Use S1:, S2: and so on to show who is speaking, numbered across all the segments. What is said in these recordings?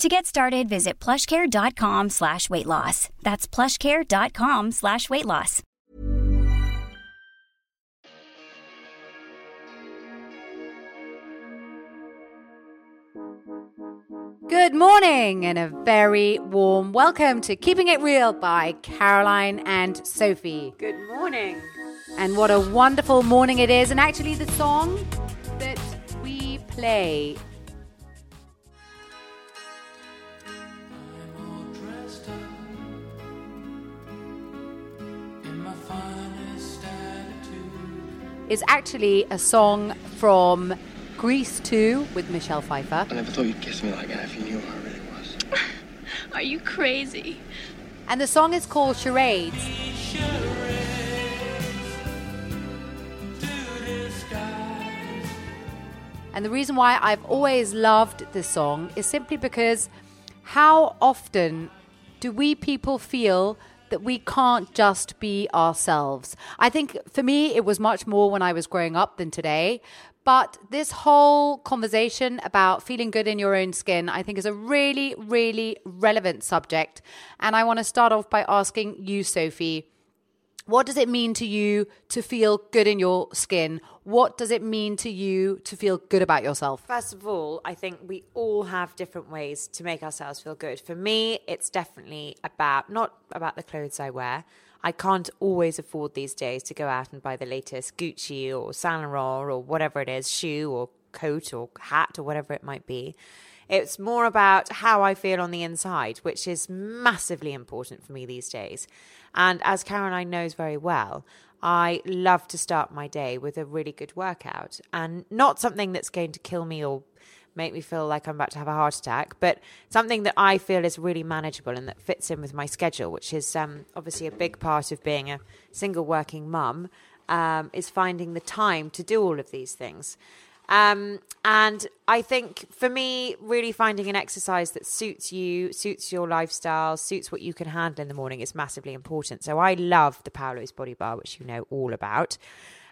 S1: To get started, visit plushcare.com slash weight loss. That's plushcare.com slash weight loss.
S2: Good morning and a very warm welcome to Keeping It Real by Caroline and Sophie.
S3: Good morning.
S2: And what a wonderful morning it is. And actually, the song that we play is actually a song from Grease 2 with Michelle Pfeiffer.
S4: I never thought you'd kiss me like that if you knew who I really was.
S5: Are you crazy?
S2: And the song is called Charades. And the reason why I've always loved this song is simply because how often do we people feel that we can't just be ourselves? I think for me, it was much more when I was growing up than today. But this whole conversation about feeling good in your own skin, I think, is a really, really relevant subject. And I want to start off by asking you, Sophie. What does it mean to you to feel good in your skin? What does it mean to you to feel good about yourself?
S3: First of all, I think we all have different ways to make ourselves feel good. For me, it's definitely about not about the clothes I wear. I can't always afford these days to go out and buy the latest Gucci or Saint Laurent or whatever it is, shoe or coat or hat or whatever it might be. It's more about how I feel on the inside, which is massively important for me these days. And as Caroline knows very well, I love to start my day with a really good workout and not something that's going to kill me or make me feel like I'm about to have a heart attack, but something that I feel is really manageable and that fits in with my schedule, which is um, obviously a big part of being a single working mum, um, is finding the time to do all of these things. Um, and I think for me, really finding an exercise that suits you, suits your lifestyle, suits what you can handle in the morning is massively important. So I love the Paolo's Body Bar, which you know all about.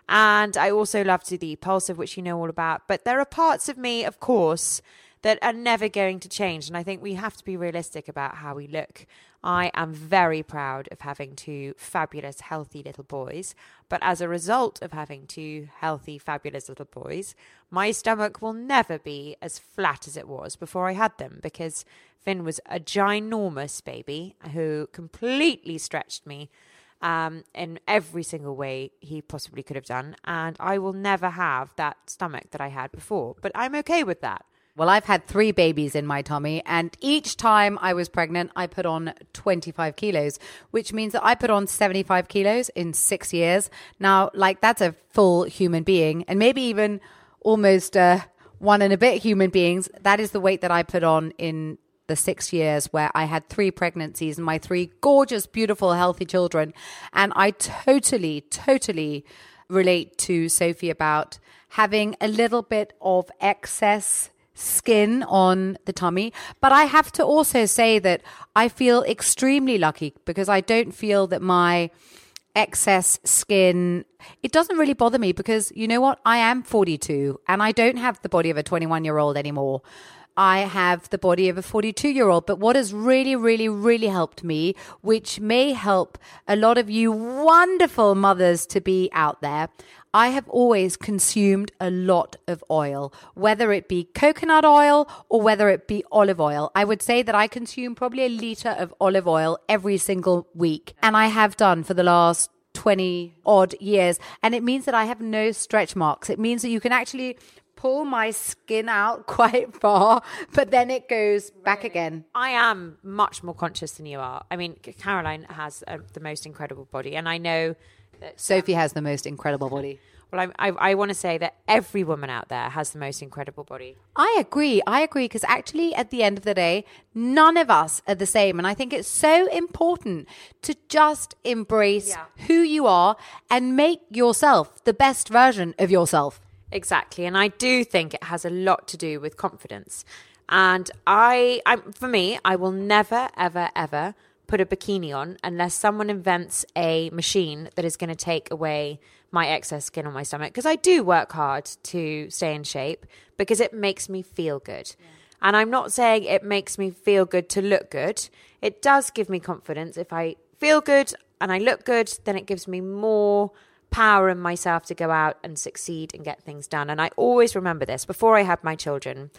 S3: And I also love to the Pulsive, which you know all about. But there are parts of me, of course, that are never going to change. And I think we have to be realistic about how we look. I am very proud of having two fabulous, healthy little boys. But as a result of having two healthy, fabulous little boys, my stomach will never be as flat as it was before I had them because Finn was a ginormous baby who completely stretched me um, in every single way he possibly could have done. And I will never have that stomach that I had before. But I'm okay with that.
S2: Well, I've had three babies in my tummy, and each time I was pregnant, I put on 25 kilos, which means that I put on 75 kilos in six years. Now, like, that's a full human being, and maybe even almost uh, one and a bit human beings. That is the weight that I put on in the six years where I had three pregnancies and my three gorgeous, beautiful, healthy children. And I totally, totally relate to Sophie about having a little bit of excess skin on the tummy. But I have to also say that I feel extremely lucky because I don't feel that my excess skin it doesn't really bother me because you know what I am 42 and I don't have the body of a 21 year old anymore I have the body of a 42 year old. But what has really, really, really helped me, which may help a lot of you wonderful mothers to be out there, I have always consumed a lot of oil, whether it be coconut oil or whether it be olive oil. I would say that I consume probably a liter of olive oil every single week. And I have done for the last 20 odd years. And it means that I have no stretch marks. It means that you can actually pull my skin out quite far, but then it goes back again.
S3: I am much more conscious than you are. I mean, Caroline has uh, the most incredible body, and I know that
S2: Sophie has the most incredible body.
S3: Well, I, I, I want to say that every woman out there has the most incredible body.
S2: I agree. I agree because actually, at the end of the day, none of us are the same. And I think it's so important to just embrace
S3: Yeah.
S2: who you are and make yourself the best version of yourself.
S3: Exactly, and I do think it has a lot to do with confidence. And I, I, for me, I will never, ever, ever put a bikini on unless someone invents a machine that is going to take away my excess skin on my stomach. Because I do work hard to stay in shape because it makes me feel good. And I'm not saying it makes me feel good to look good. It does give me confidence. If I feel good and I look good, then it gives me more power in myself to go out and succeed and get things done. And I always remember this before I had my children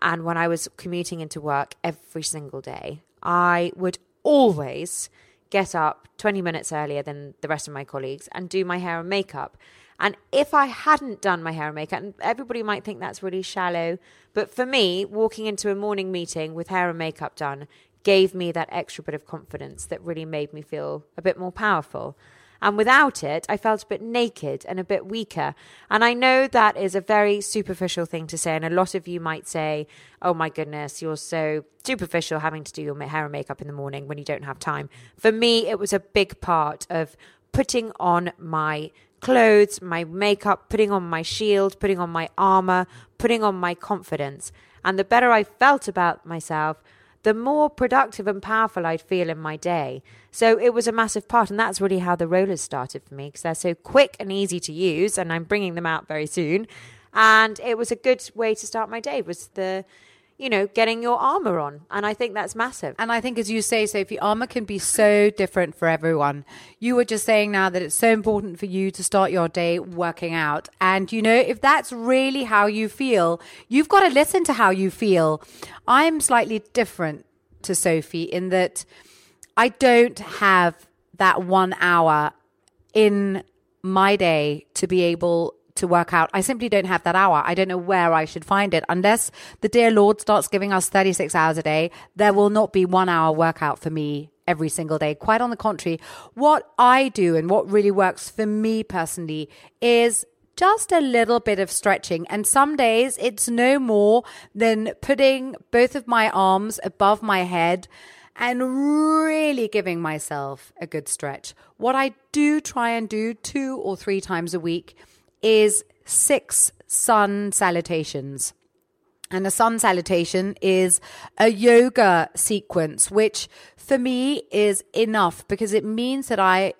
S3: and when I was commuting into work every single day, I would always get up 20 minutes earlier than the rest of my colleagues and do my hair and makeup. And if I hadn't done my hair and makeup, and everybody might think that's really shallow, but for me, walking into a morning meeting with hair and makeup done gave me that extra bit of confidence that really made me feel a bit more powerful. And without it, I felt a bit naked and a bit weaker. And I know that is a very superficial thing to say. And a lot of you might say, oh my goodness, you're so superficial having to do your hair and makeup in the morning when you don't have time. For me, it was a big part of putting on my clothes, my makeup, putting on my shield, putting on my armor, putting on my confidence. And the better I felt about myself, the more productive and powerful I'd feel in my day. So it was a massive part. And that's really how the rollers started for me because they're so quick and easy to use. And I'm bringing them out very soon. And it was a good way to start my day was the, you know, getting your armor on. And I think that's massive.
S2: And I think, as you say, Sophie, armor can be so different for everyone. You were just saying now that it's so important for you to start your day working out. And, you know, if that's really how you feel, you've got to listen to how you feel. I'm slightly different to Sophie in that I don't have that one hour in my day to be able to work out. I simply don't have that hour. I don't know where I should find it. Unless the dear Lord starts giving us 36 hours a day, there will not be one hour workout for me every single day. Quite on the contrary, what I do and what really works for me personally is just a little bit of stretching. And some days it's no more than putting both of my arms above my head and really giving myself a good stretch. What I do try and do two or three times a week is six sun salutations. And a sun salutation is a yoga sequence, which for me is enough because it means that I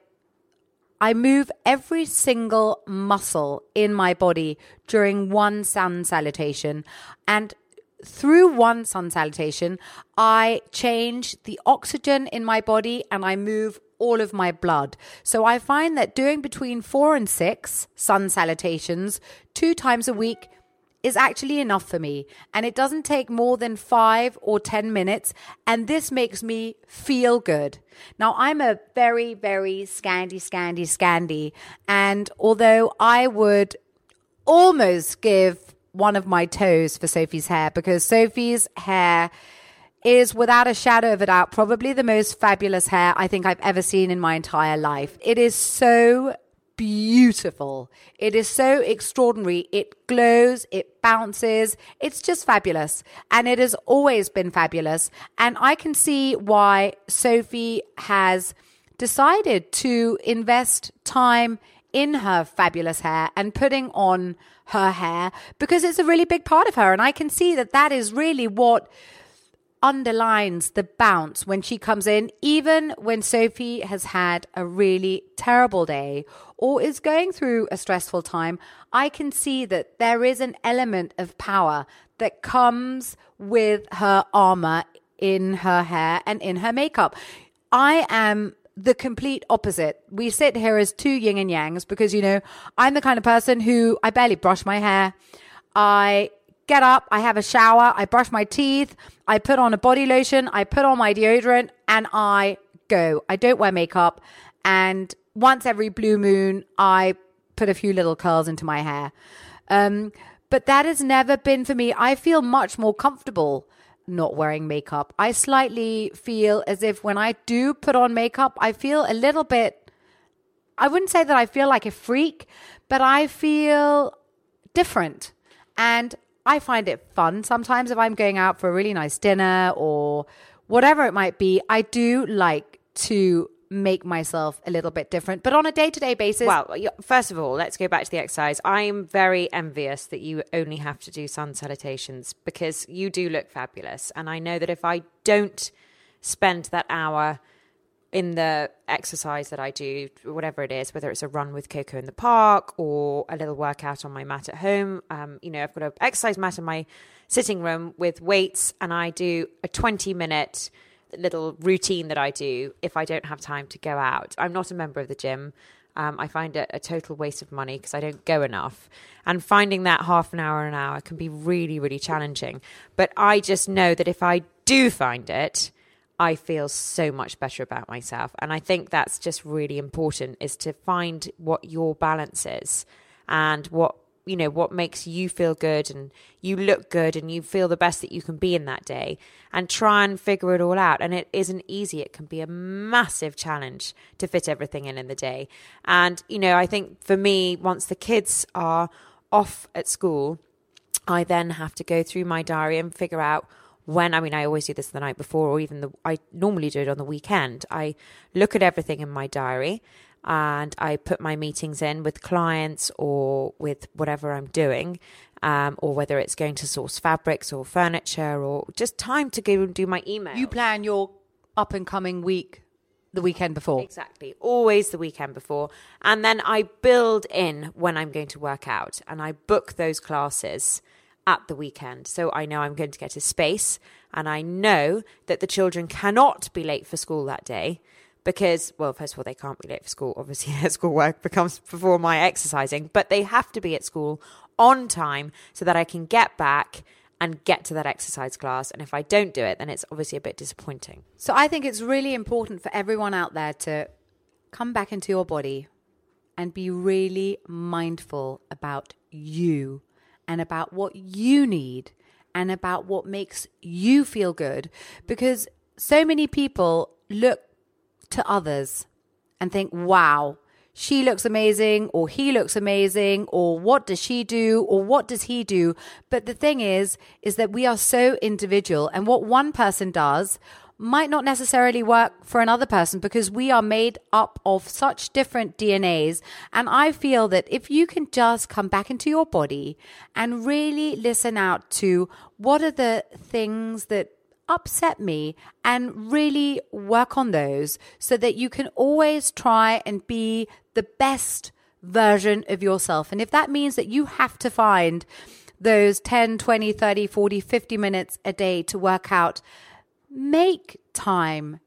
S2: I move every single muscle in my body during one sun salutation. And through one sun salutation, I change the oxygen in my body and I move all of my blood. So I find that doing between four and six sun salutations two times a week is actually enough for me. And it doesn't take more than five or 10 minutes. And this makes me feel good. Now, I'm a very, very scandy, scandy, scandy. And although I would almost give one of my toes for Sophie's hair because Sophie's hair is without a shadow of a doubt probably the most fabulous hair I think I've ever seen in my entire life. It is so beautiful. It is so extraordinary. It glows, it bounces. It's just fabulous. And it has always been fabulous. And I can see why Sophie has decided to invest time in her fabulous hair and putting on her hair because it's a really big part of her. And I can see that that is really what underlines the bounce when she comes in, even when Sophie has had a really terrible day or is going through a stressful time. I can see that there is an element of power that comes with her armor in her hair and in her makeup. I am the complete opposite. We sit here as two yin and yangs because, you know, I'm the kind of person who I barely brush my hair. I get up, I have a shower, I brush my teeth, I put on a body lotion, I put on my deodorant, and I go. I don't wear makeup. And once every blue moon, I put a few little curls into my hair. Um, but that has never been for me. I feel much more comfortable not wearing makeup. I slightly feel as if when I do put on makeup, I feel a little bit, I wouldn't say that I feel like a freak, but I feel different. And I find it fun sometimes if I'm going out for a really nice dinner or whatever it might be. I do like to make myself a little bit different, but on a day to day basis.
S3: Well, first of all, let's go back to the exercise. I'm very envious that you only have to do sun salutations because you do look fabulous. And I know that if I don't spend that hour in the exercise that I do, whatever it is, whether it's a run with Coco in the park or a little workout on my mat at home, um, you know, I've got an exercise mat in my sitting room with weights and I do a 20 minute little routine that I do if I don't have time to go out. I'm not a member of the gym. Um, I find it a total waste of money because I don't go enough. And finding that half an hour, an hour can be really, really challenging. But I just know that if I do find it, I feel so much better about myself. And I think that's just really important is to find what your balance is and what you know what makes you feel good and you look good and you feel the best that you can be in that day and try and figure it all out. And it isn't easy. It can be a massive challenge to fit everything in in the day. And you know i think for me once the kids are off at school i then have to go through my diary and figure out when I mean I always do this the night before or even the I normally do it on the weekend. I look at everything in my diary and I put my meetings in with clients or with whatever I'm doing, um, or whether it's going to source fabrics or furniture or just time to go and do my email.
S2: you plan your up and coming week the weekend before.
S3: Exactly. Always the weekend before. And then I build in when I'm going to work out and I book those classes at the weekend. So I know I'm going to get a space and I know that the children cannot be late for school that day because, well, first of all, they can't be late for school. Obviously, their schoolwork becomes before my exercising, but they have to be at school on time so that I can get back and get to that exercise class. And if I don't do it, then it's obviously a bit disappointing.
S2: So I think it's really important for everyone out there to come back into your body and be really mindful about you and about what you need and about what makes you feel good because so many people look to others and think, wow, she looks amazing, or he looks amazing, or what does she do, or what does he do? But the thing is, is that we are so individual, and what one person does might not necessarily work for another person because we are made up of such different DNAs. And I feel that if you can just come back into your body and really listen out to what are the things that upset me and really work on those so that you can always try and be the best version of yourself. And if that means that you have to find those 10, 20, 30, 40, 50 minutes a day to work out, make time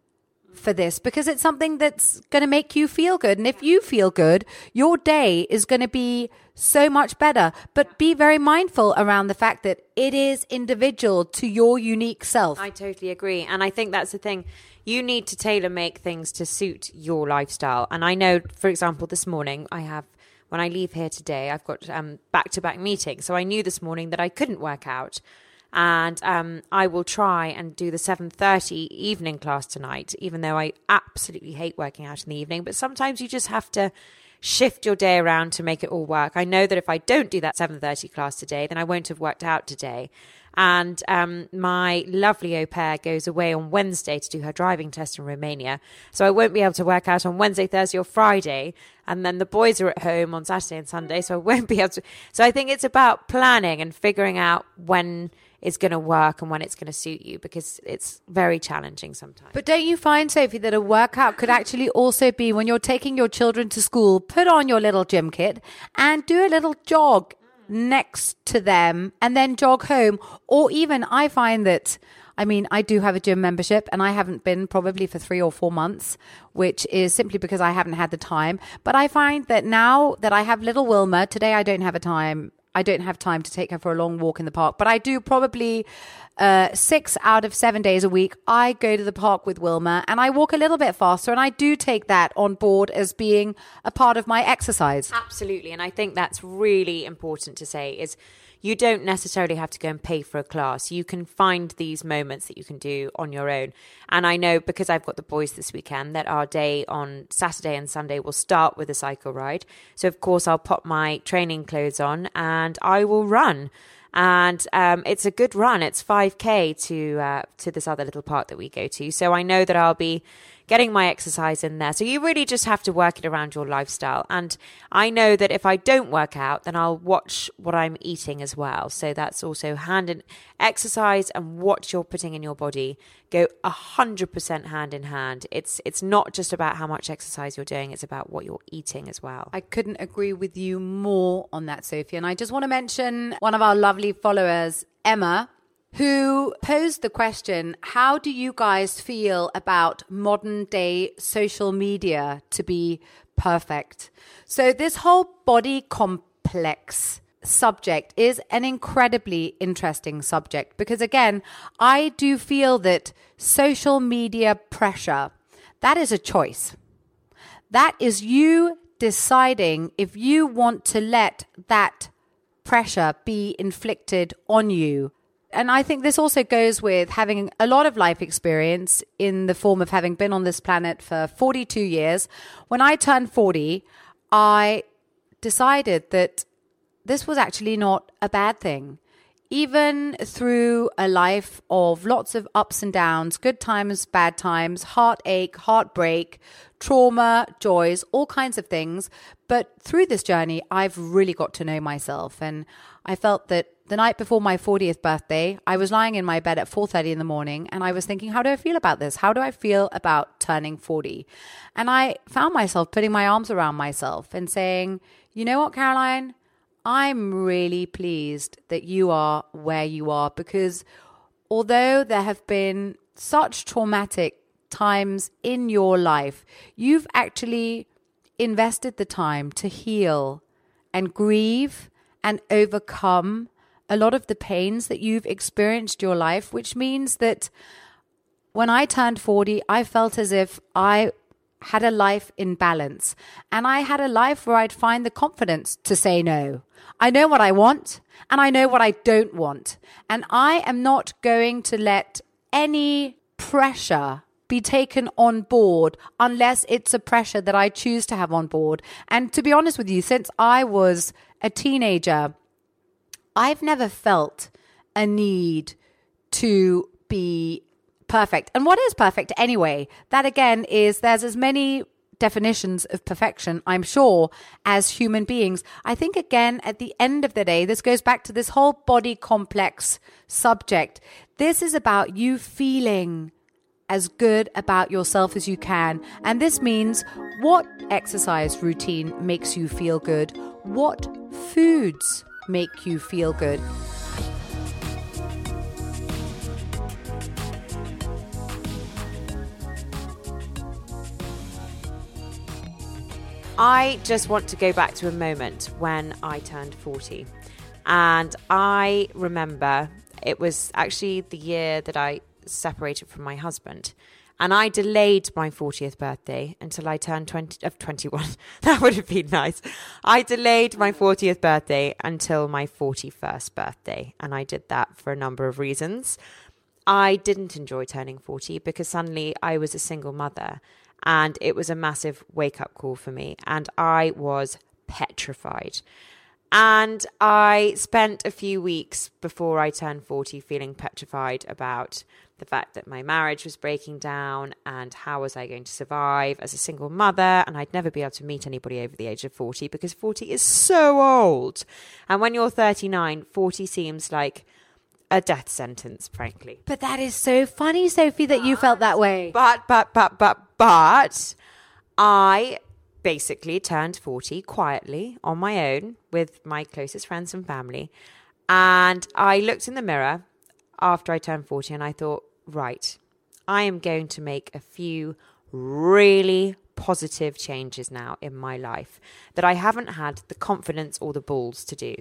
S2: for this because it's something that's going to make you feel good. And if you feel good, your day is going to be so much better. But be very mindful around the fact that it is individual to your unique self.
S3: I totally agree. And I think that's the thing. You need to tailor make things to suit your lifestyle. And I know, for example, this morning I have, when I leave here today, I've got back to back meetings. So I knew this morning that I couldn't work out. And um, I will try and do the 7.30 evening class tonight, even though I absolutely hate working out in the evening. But sometimes you just have to shift your day around to make it all work. I know that if I don't do that 7:30 class today, then I won't have worked out today. And um, my lovely au pair goes away on Wednesday to do her driving test in Romania. So I won't be able to work out on Wednesday, Thursday, or Friday. And then the boys are at home on Saturday and Sunday. So I won't be able to. So I think it's about planning and figuring out when it's going to work and when it's going to suit you because it's very challenging sometimes.
S2: But don't you find, Sophie, that a workout could actually also be when you're taking your children to school, put on your little gym kit and do a little jog next to them and then jog home? Or even I find that. I mean, I do have a gym membership and I haven't been probably for three or four months, which is simply because I haven't had the time. But I find that now that I have little Wilma, today I don't have a time I don't have time to take her for a long walk in the park. But I do probably uh, six out of seven days a week. I go to the park with Wilma and I walk a little bit faster. And I do take that on board as being a part of my exercise.
S3: Absolutely. And I think that's really important to say is you don't necessarily have to go and pay for a class. You can find these moments that you can do on your own. And I know because I've got the boys this weekend that our day on Saturday and Sunday will start with a cycle ride. So, of course, I'll pop my training clothes on and I will run and um, it's a good run. It's 5k to uh, to this other little park that we go to. So I know that I'll be getting my exercise in there. So you really just have to work it around your lifestyle. And I know that if I don't work out, then I'll watch what I'm eating as well. So that's also hand in exercise and what you're putting in your body go a hundred percent hand in hand. It's it's not just about how much exercise you're doing; it's about what you're eating as well.
S2: I couldn't agree with you more on that, Sophie. And I just want to mention one of our lovely followers, Emma, who posed the question How do you guys feel about modern day social media to be perfect? So, this whole body complex subject is an incredibly interesting subject because, again, I do feel that social media pressure that is a choice. That is you deciding if you want to let that pressure be inflicted on you and I think this also goes with having a lot of life experience in the form of having been on this planet for 42 years. When I turned 40, I decided that this was actually not a bad thing. Even through a life of lots of ups and downs, good times, bad times, heartache, heartbreak, trauma, joys, all kinds of things. But through this journey, I've really got to know myself. And I felt that the night before my 40th birthday, I was lying in my bed at 4:30 in the morning and I was thinking, how do I feel about this? How do I feel about turning 40? And I found myself putting my arms around myself and saying, "You know what, Caroline? I'm really pleased that you are where you are because although there have been such traumatic times in your life, you've actually invested the time to heal and grieve and overcome a lot of the pains that you've experienced your life, which means that when I turned 40, I felt as if I had a life in balance and I had a life where I'd find the confidence to say no. I know what I want and I know what I don't want. And I am not going to let any pressure be taken on board unless it's a pressure that I choose to have on board. And to be honest with you, since I was a teenager, I've never felt a need to be perfect. And what is perfect anyway? That again is there's as many definitions of perfection, I'm sure, as human beings. I think again, at the end of the day, this goes back to this whole body complex subject. This is about you feeling as good about yourself as you can. And this means what exercise routine makes you feel good? What foods make you feel good.
S3: I just want to go back to a moment when I turned 40. And I remember it was actually the year that I separated from my husband. And I delayed my 40th birthday until I turned 20, of 21. that would have been nice. I delayed my 40th birthday until my 41st birthday. And I did that for a number of reasons. I didn't enjoy turning 40 because suddenly I was a single mother and it was a massive wake up call for me. And I was petrified. And I spent a few weeks before I turned 40 feeling petrified about the fact that my marriage was breaking down and how was I going to survive as a single mother and I'd never be able to meet anybody over the age of 40 because 40 is so old. And when you're 39, 40 seems like a death sentence, frankly.
S2: But that is so funny, Sophie, that you felt that way.
S3: But, but, but, but, but, I basically turned 40 quietly on my own with my closest friends and family. And I looked in the mirror after I turned 40 and I thought, right, I am going to make a few really positive changes now in my life that I haven't had the confidence or the balls to do.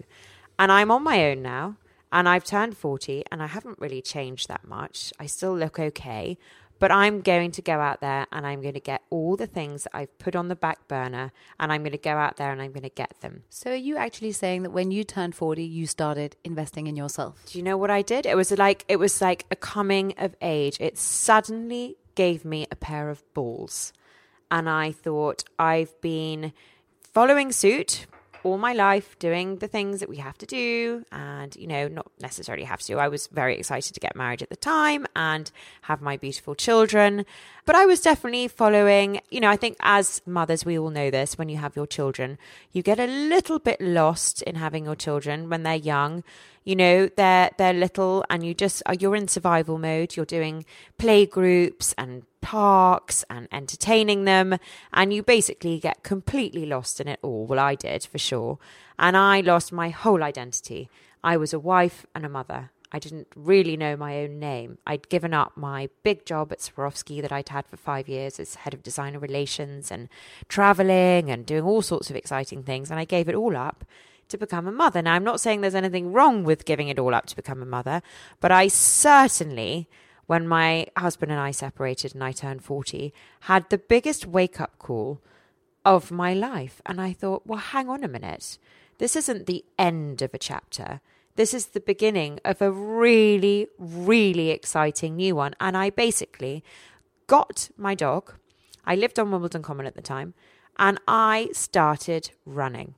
S3: And I'm on my own now. And I've turned 40 and I haven't really changed that much. I still look okay. But I'm going to go out there and I'm going to get all the things that I've put on the back burner and I'm going to go out there and I'm going to get them.
S2: So are you actually saying that when you turned 40, you started investing in yourself?
S3: Do you know what I did? It was like it was like a coming of age. It suddenly gave me a pair of balls. And I thought I've been following suit all my life doing the things that we have to do and you know not necessarily have to. I was very excited to get married at the time and have my beautiful children. But i was definitely following you know i think as mothers we all know this when you have your children you get a little bit lost in having your children when they're young you know they're they're little and you just uh, you're in survival mode you're doing play groups and parks and entertaining them. And you basically get completely lost in it all. Well, I did for sure. And I lost my whole identity. I was a wife and a mother. I didn't really know my own name. I'd given up my big job at Swarovski that I'd had for five years as head of designer relations and traveling and doing all sorts of exciting things. And I gave it all up to become a mother. Now, I'm not saying there's anything wrong with giving it all up to become a mother, but I certainly when my husband and I separated and I turned 40, had the biggest wake up call of my life. And I thought, well, hang on a minute. This isn't the end of a chapter. This is the beginning of a really, really exciting new one. And I basically got my dog. I lived on Wimbledon Common at the time. And I started running.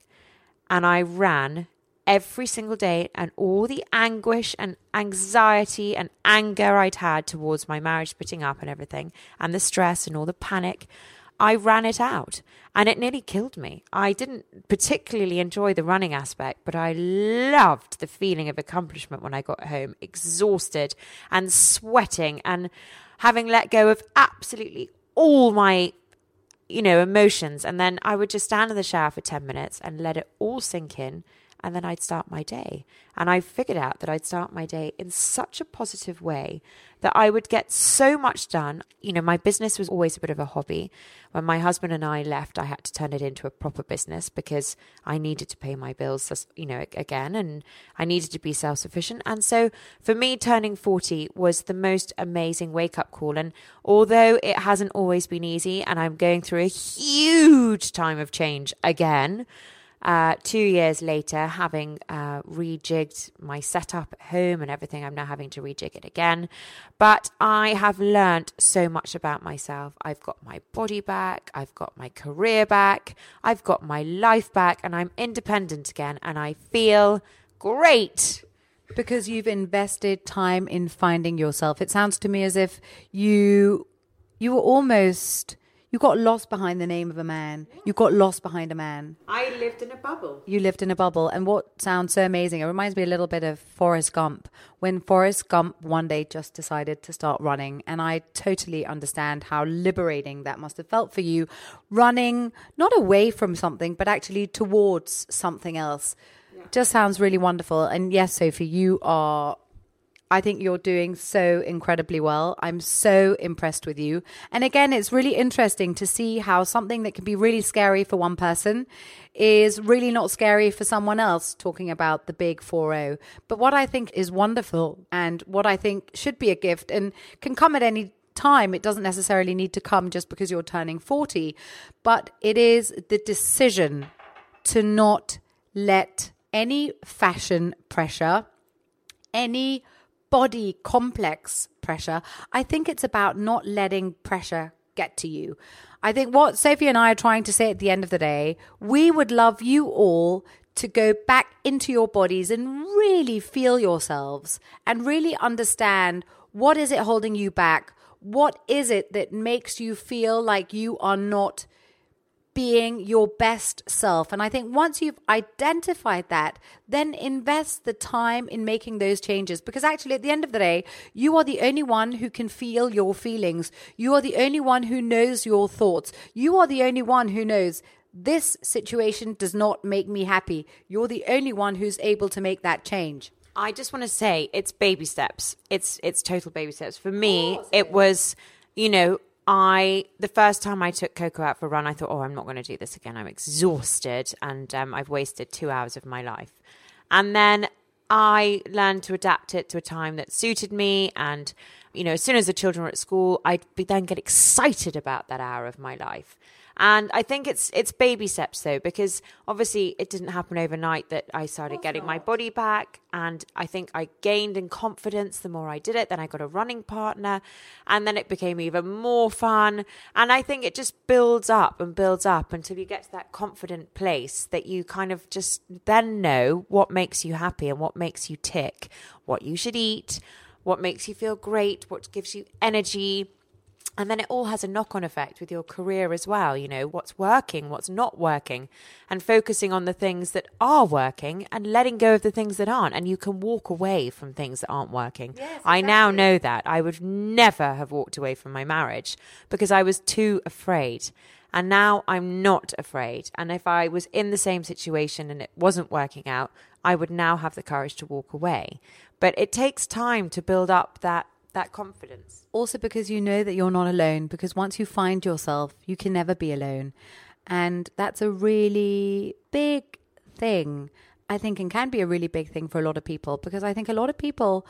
S3: And I ran every single day and all the anguish and anxiety and anger I'd had towards my marriage putting up and everything, and the stress and all the panic, I ran it out and it nearly killed me. I didn't particularly enjoy the running aspect, but I loved the feeling of accomplishment when I got home, exhausted and sweating and having let go of absolutely all my you know emotions. And then I would just stand in the shower for 10 minutes and let it all sink in and then I'd start my day. And I figured out that I'd start my day in such a positive way that I would get so much done. You know, my business was always a bit of a hobby. When my husband and I left, I had to turn it into a proper business because I needed to pay my bills, you know, again, and I needed to be self sufficient. And so for me, turning 40 was the most amazing wake up call. And although it hasn't always been easy, and I'm going through a huge time of change again, uh, two years later, having uh, rejigged my setup at home and everything, I'm now having to rejig it again. But I have learned so much about myself. I've got my body back, I've got my career back, I've got my life back, and I'm independent again, and I feel great.
S2: Because you've invested time in finding yourself. It sounds to me as if you you were almost you got lost behind the name of a man. You got lost behind a man.
S3: I lived in a bubble.
S2: You lived in a bubble. And what sounds so amazing, it reminds me a little bit of Forrest Gump. When Forrest Gump one day just decided to start running. And I totally understand how liberating that must have felt for you. Running not away from something, but actually towards something else. Yeah. Just sounds really wonderful. And yes, Sophie, you are I think you're doing so incredibly well. I'm so impressed with you. And again, it's really interesting to see how something that can be really scary for one person is really not scary for someone else, talking about the big 40. But what I think is wonderful and what I think should be a gift and can come at any time. It doesn't necessarily need to come just because you're turning 40, but it is the decision to not let any fashion pressure, any body complex pressure. I think it's about not letting pressure get to you. I think what Sophie and I are trying to say at the end of the day, we would love you all to go back into your bodies and really feel yourselves and really understand what is it holding you back? What is it that makes you feel like you are not being your best self. And I think once you've identified that, then invest the time in making those changes. Because actually, at the end of the day, you are the only one who can feel your feelings. You are the only one who knows your thoughts. You are the only one who knows this situation does not make me happy. You're the only one who's able to make that change.
S3: I just want to say it's baby steps. It's it's total baby steps. For me, it was, you know, I the first time I took Coco out for a run, I thought, oh, I'm not going to do this again. I'm exhausted, and um, I've wasted two hours of my life. And then I learned to adapt it to a time that suited me. And, you know, as soon as the children were at school, I'd be, then get excited about that hour of my life. And I think it's it's baby steps though, because obviously it didn't happen overnight that I started getting my body back. And I think I gained in confidence the more I did it. Then I got a running partner, and then it became even more fun. And I think it just builds up and builds up until you get to that confident place that you kind of just then know what makes you happy and what makes you tick, what you should eat, what makes you feel great, what gives you energy and then it all has a knock on effect with your career as well. You know, what's working, what's not working, and focusing on the things that are working and letting go of the things that aren't. And you can walk away from things that aren't working.
S2: Yes,
S3: I now know that. I would never have walked away from my marriage because I was too afraid. And now I'm not afraid. And if I was in the same situation and it wasn't working out, I would now have the courage to walk away. But it takes time to build up that that confidence.
S2: Also, because you know that you're not alone, because once you find yourself, you can never be alone. And that's a really big thing, I think, and can be a really big thing for a lot of people, because I think a lot of people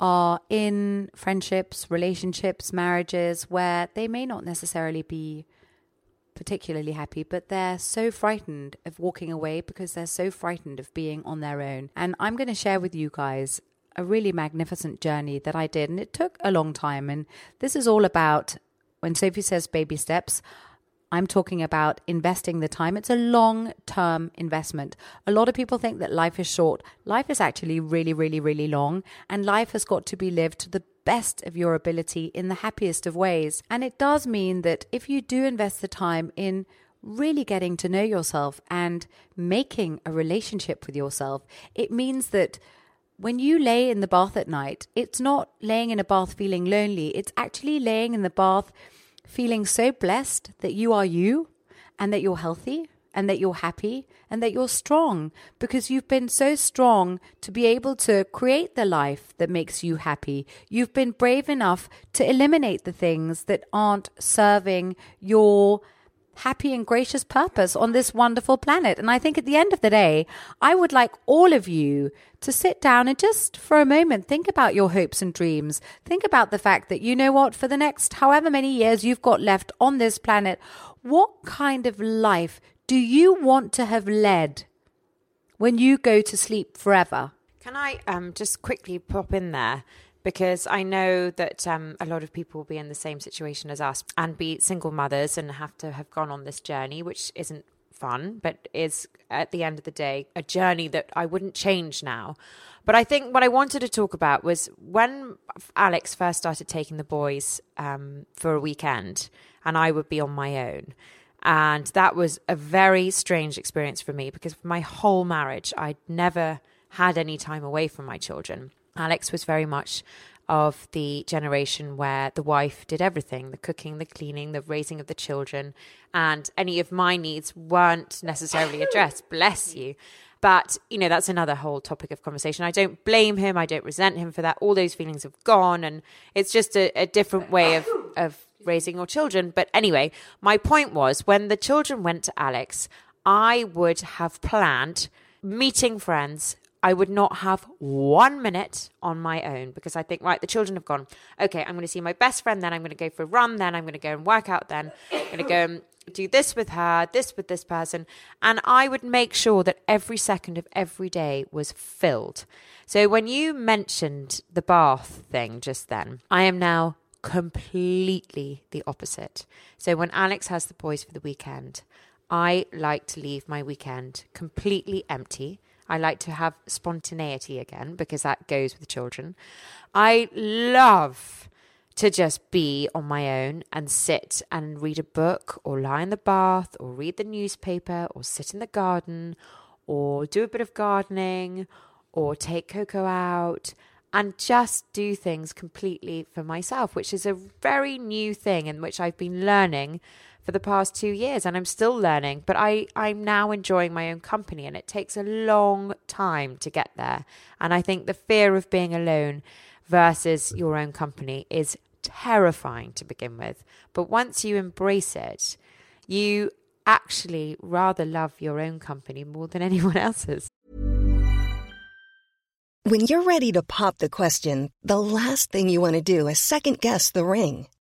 S2: are in friendships, relationships, marriages where they may not necessarily be particularly happy, but they're so frightened of walking away because they're so frightened of being on their own. And I'm going to share with you guys a really magnificent journey that I did, and it took a long time. And this is all about when Sophie says baby steps. I'm talking about investing the time. It's a long term investment. A lot of people think that life is short. Life is actually really, really, really long, and life has got to be lived to the best of your ability in the happiest of ways. And it does mean that if you do invest the time in really getting to know yourself and making a relationship with yourself, it means that when you lay in the bath at night, it's not laying in a bath feeling lonely. It's actually laying in the bath feeling so blessed that you are you and that you're healthy and that you're happy and that you're strong because you've been so strong to be able to create the life that makes you happy. You've been brave enough to eliminate the things that aren't serving your happy and gracious purpose on this wonderful planet. And I think at the end of the day, I would like all of you to sit down and just for a moment think about your hopes and dreams. Think about the fact that you know what, for the next however many years you've got left on this planet, what kind of life do you want to have led when you go to sleep forever?
S3: Can I um, just quickly pop in there? Because I know that um, a lot of people will be in the same situation as us and be single mothers and have to have gone on this journey, which isn't fun, but is at the end of the day a journey that I wouldn't change now. But I think what I wanted to talk about was when Alex first started taking the boys um, for a weekend and I would be on my own. And that was a very strange experience for me because for my whole marriage, I'd never had any time away from my children. Alex was very much of the generation where the wife did everything the cooking, the cleaning, the raising of the children, and any of my needs weren't necessarily addressed. Bless you. But, you know, that's another whole topic of conversation. I don't blame him. I don't resent him for that. All those feelings have gone. And it's just a, a different way of, of raising your children. But anyway, my point was when the children went to Alex, I would have planned meeting friends. I would not have one minute on my own because I think, right, the children have gone. Okay, I'm going to see my best friend, then I'm going to go for a run, then I'm going to go and work out, then I'm going to go and do this with her, this with this person. And I would make sure that every second of every day was filled. So when you mentioned the bath thing just then, I am now completely the opposite. So when Alex has the boys for the weekend, I like to leave my weekend completely empty. I like to have spontaneity again because that goes with children. I love to just be on my own and sit and read a book or lie in the bath or read the newspaper or sit in the garden or do a bit of gardening or take Coco out and just do things completely for myself, which is a very new thing in which I've been learning for the past two years and I'm still learning, but I, I'm now enjoying my own company and it takes a long time to get there. And I think the fear of being alone versus your own company is terrifying to begin with. But once you embrace it, you actually rather love your own company more than anyone else's.
S6: When you're ready to pop the question, the last thing you want to do is second guess the ring.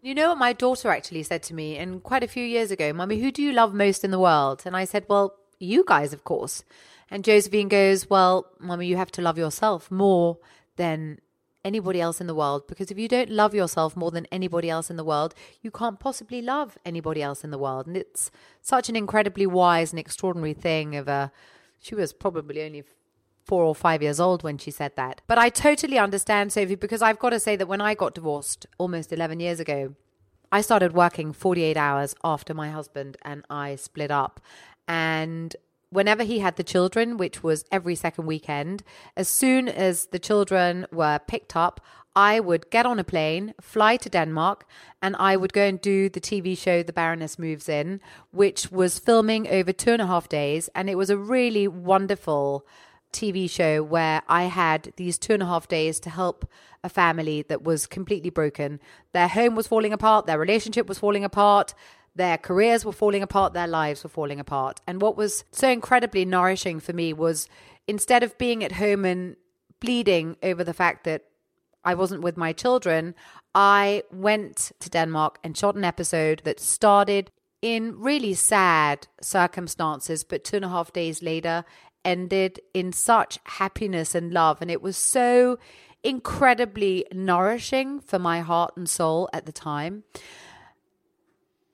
S2: You know what my daughter actually said to me, and quite a few years ago, Mummy, who do you love most in the world? And I said, Well, you guys, of course. And Josephine goes, Well, Mummy, you have to love yourself more than anybody else in the world because if you don't love yourself more than anybody else in the world, you can't possibly love anybody else in the world. And it's such an incredibly wise and extraordinary thing of a she was probably only four or five years old when she said that. But I totally understand, Sophie, because I've got to say that when I got divorced almost 11 years ago, I started working 48 hours after my husband and I split up. And whenever he had the children, which was every second weekend, as soon as the children were picked up, I would get on a plane, fly to Denmark, and I would go and do the TV show The Baroness Moves In, which was filming over two and a half days. And it was a really wonderful TV show where I had these two and a half days to help a family that was completely broken. Their home was falling apart, their relationship was falling apart, their careers were falling apart, their lives were falling apart. And what was so incredibly nourishing for me was instead of being at home and bleeding over the fact that I wasn't with my children, I went to Denmark and shot an episode that started in really sad circumstances, but two and a half days later ended in such happiness and love. And it was so incredibly nourishing for my heart and soul at the time.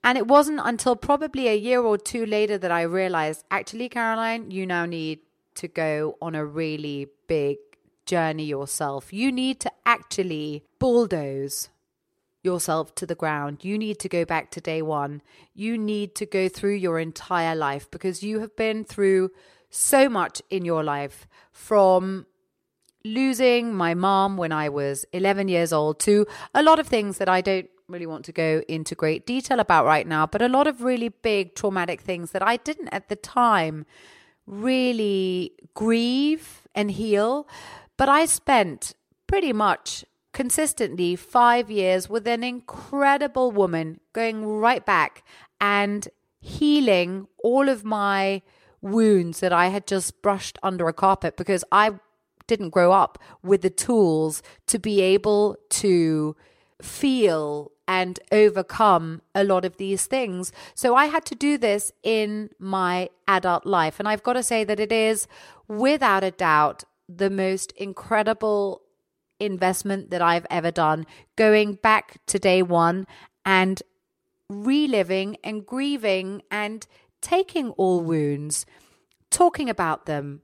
S2: And it wasn't until probably a year or two later that I realized actually, Caroline, you now need to go on a really big journey yourself. You need to actually bulldoze yourself to the ground. You need to go back to day one. You need to go through your entire life because you have been through so much in your life from losing my mom when I was 11 years old to a lot of things that I don't really want to go into great detail about right now, but a lot of really big traumatic things that I didn't at the time really grieve and heal. But I spent pretty much consistently five years with an incredible woman going right back and healing all of my wounds that I had just brushed under a carpet because I didn't grow up with the tools to be able to feel and overcome a lot of these things. So I had to do this in my adult life. And I've got to say that it is, without a doubt, the most incredible investment that I've ever done, going back to day one and reliving and grieving and taking all wounds, talking about them,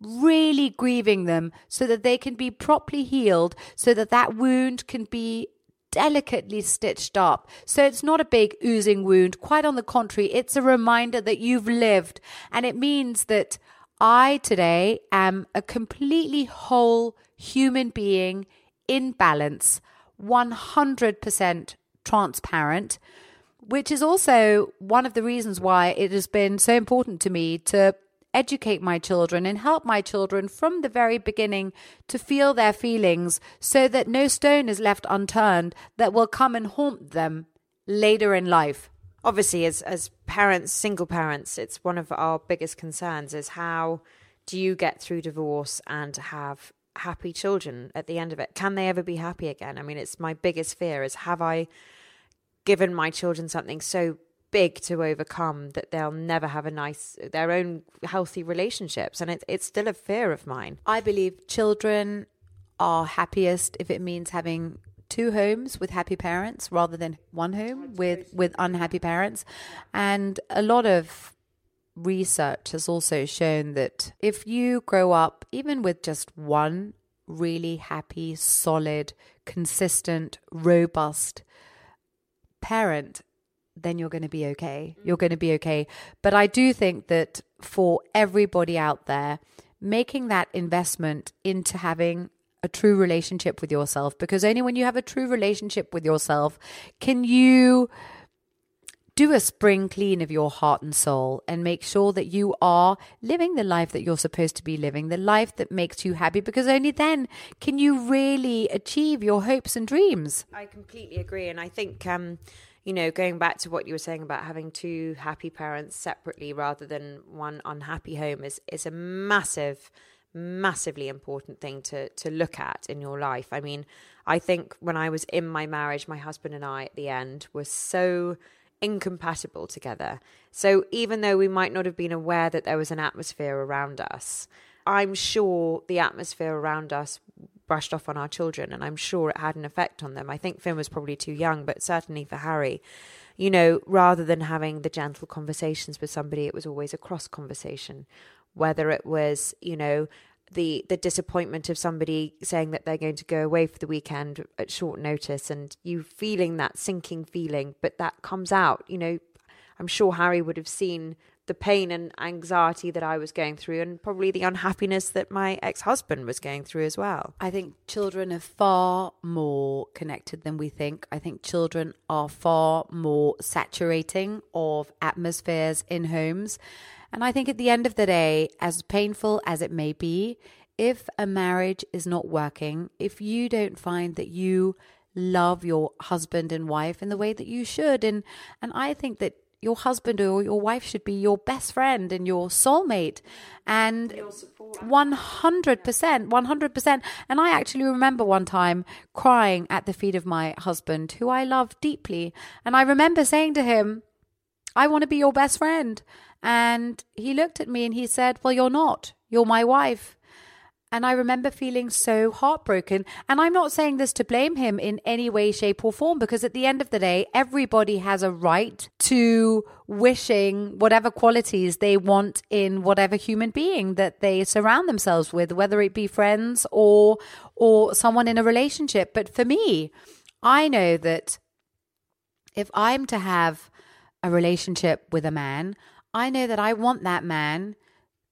S2: really grieving them so that they can be properly healed, so that that wound can be delicately stitched up. So it's not a big oozing wound. Quite on the contrary, it's a reminder that you've lived. And it means that I today am a completely whole human being in balance, 100% transparent which is also one of the reasons why it has been so important to me to educate my children and help my children from the very beginning to feel their feelings so that no stone is left unturned that will come and haunt them later in life.
S3: Obviously, as as parents, single parents, it's one of our biggest concerns is how do you get through divorce and have happy children at the end of it? Can they ever be happy again? I mean, it's my biggest fear is have I given my children something so big to overcome that they'll never have a nice their own healthy relationships. And it, it's still a fear of mine.
S2: I believe children are happiest if it means having two homes with happy parents rather than one home with with unhappy parents. And a lot of research has also shown that if you grow up even with just one really happy solid consistent robust parent then you're going to be okay. You're going to be okay. But I do think that for everybody out there, making that investment into having a true relationship with yourself, because only when you have a true relationship with yourself can you do a spring clean of your heart and soul and make sure that you are living the life that you're supposed to be living, the life that makes you happy, because only then can you really achieve your hopes and dreams.
S3: I completely agree. And I think, um, you know, going back to what you were saying about having two happy parents separately rather than one unhappy home is is a massive massively important thing to to look at in your life. I mean, I think when I was in my marriage, my husband and I at the end were so incompatible together. So even though we might not have been aware that there was an atmosphere around us, I'm sure the atmosphere around us brushed off on our children, and I'm sure it had an effect on them. I think Finn was probably too young, but certainly for Harry, you know, rather than having the gentle conversations with somebody, it was always a cross conversation. Whether it was, you know, the the disappointment of somebody saying that they're going to go away for the weekend at short notice and you feeling that sinking feeling but that comes out you know i'm sure harry would have seen the pain and anxiety that I was going through, and probably the unhappiness that my ex husband was going through as well.
S2: I think children are far more connected than we think. I think children are far more saturating of atmospheres in homes. And I think at the end of the day, as painful as it may be, if a marriage is not working, if you don't find that you love your husband and wife in the way that you should and and I think that your husband or your wife should be your best friend and your soulmate and 100% 100% and i actually remember one time crying at the feet of my husband who i love deeply. And i remember saying to him i want to be your best friend and he looked at me and he said well you're not you're my wife and I remember feeling so heartbroken. And I'm not saying this to blame him in any way, shape, or form, because at the end of the day, everybody has a right to wishing whatever qualities they want in whatever human being that they surround themselves with, whether it be friends or or someone in a relationship. But for me, I know that if I'm to have a relationship with a man, I know that I want that man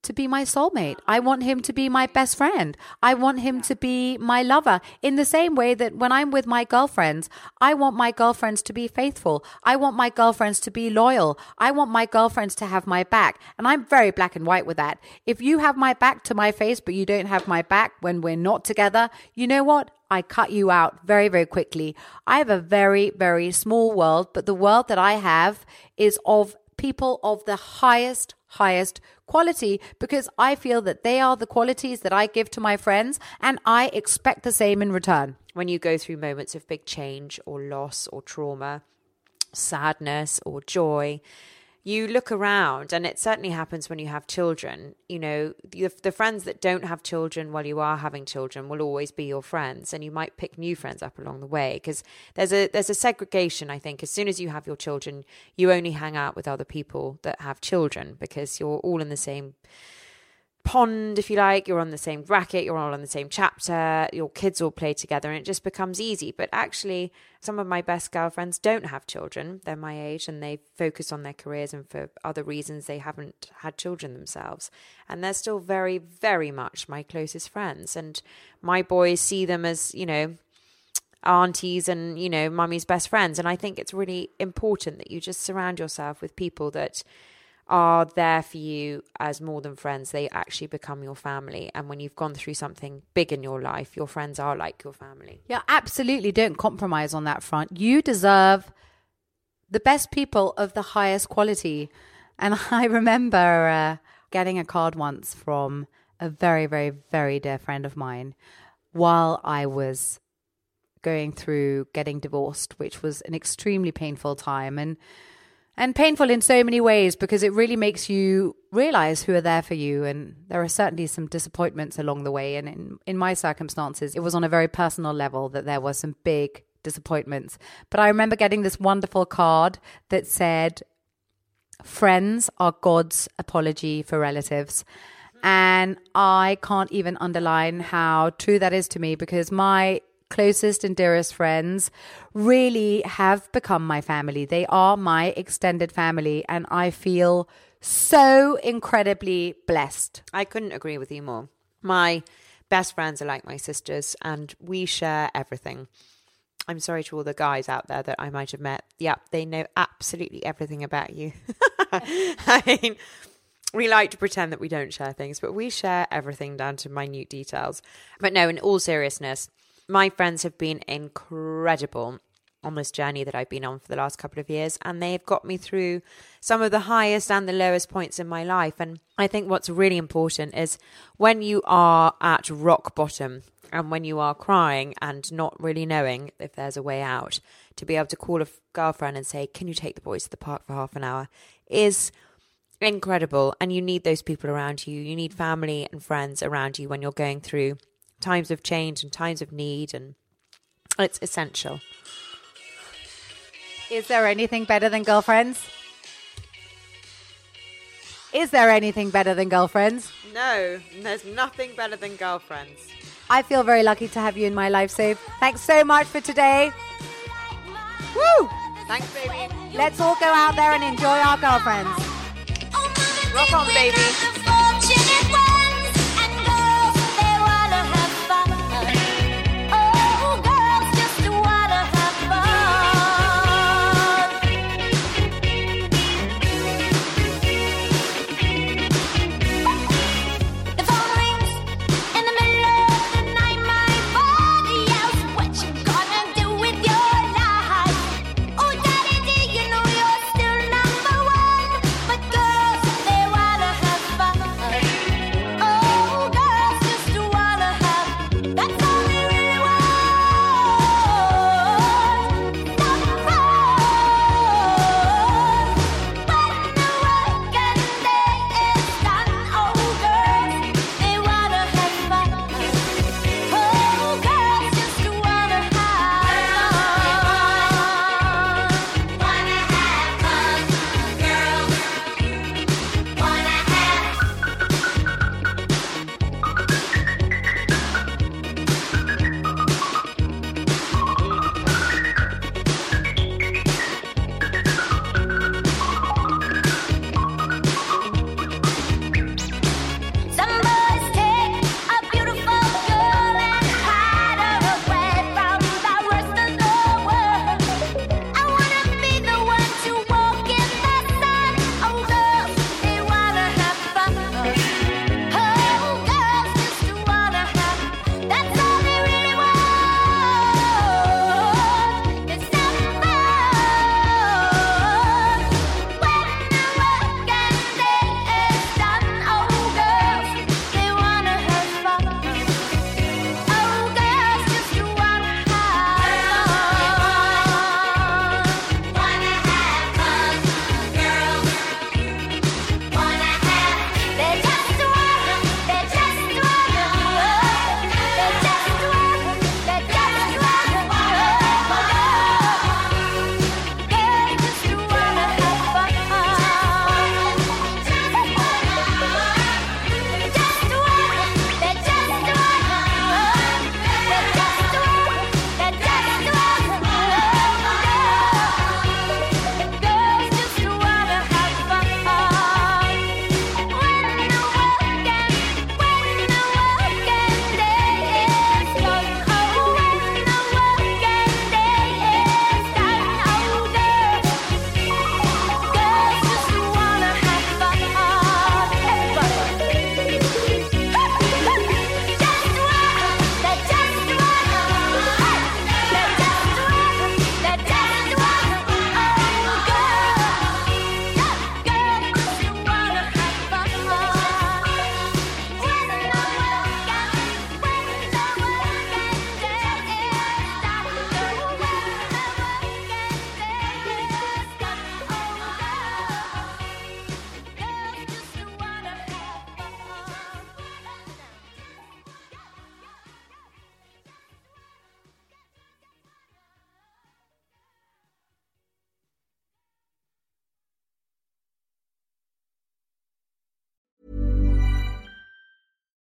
S2: to be my soulmate. I want him to be my best friend. I want him to be my lover in the same way that when I'm with my girlfriends, I want my girlfriends to be faithful. I want my girlfriends to be loyal. I want my girlfriends to have my back. And I'm very black and white with that. If you have my back to my face, but you don't have my back when we're not together, you know what? I cut you out very, very quickly. I have a very, very small world, but the world that I have is of people of the highest, highest quality because I feel that they are the qualities that I give to my friends and I expect the same in return.
S3: When you go through moments of big change or loss or trauma, sadness or joy, you look around, and it certainly happens when you have children. You know, the, the, friends that don't have children while you are having children will always be your friends, and you might pick new friends up along the way because there's a there's a segregation. I think as soon as you have your children, you only hang out with other people that have children because you're all in the same pond, if you like, you're on the same bracket, you're all on the same chapter, your kids all play together, and it just becomes easy. But actually, some of my best girlfriends don't have children. They're my age and they focus on their careers, and for other reasons, they haven't had children themselves. And they're still very, very much my closest friends. And my boys see them as, you know, aunties and, you know, mummy's best friends. And I think it's really important that you just surround yourself with people that are there for you as more than friends. They actually become your family. And when you've gone through something big in your life, your friends are like your family.
S2: Yeah, absolutely. Don't compromise on that front. You deserve the best people of the highest quality. And I remember uh, getting a card once from a very, very, very dear friend of mine while I was going through getting divorced, which was an extremely painful time and and painful in so many ways because it really makes you realize who are there for you. And there are certainly some disappointments along the way. And in, in my circumstances it was on a very personal level that there were some big disappointments. But i remember getting this wonderful card that said friends are god's apology for relatives. And i can't even underline how true that is to me because my closest and dearest friends really have become my family. They are my extended family, and I feel so incredibly blessed.
S3: I couldn't agree with you more. My best friends are like my sisters, and we share everything. I'm sorry to all the guys out there that I might have met. Yeah, they know absolutely everything about you. I mean, we like to pretend that we don't share things, but we share everything down to minute details. But no, in all seriousness, my friends have been incredible on this journey that I've been on for the last couple of years, and they've got me through some of the highest and the lowest points in my life. And I think what's really important is when you are at rock bottom and when you are crying and not really knowing if there's a way out, to be able to call a girlfriend and say, Can you take the boys to the park for half an hour? is incredible. And you need those people around you. You need family and friends around you when you're going through times of change and times of need, and it's essential.
S2: Is there anything better than girlfriends? Is there anything better than girlfriends?
S3: No, there's nothing better than girlfriends.
S2: I feel very lucky to have you in my life, Save. Thanks so much for today. Woo!
S3: Thanks, baby.
S2: Let's all go out there and enjoy our girlfriends.
S3: Rock on, baby.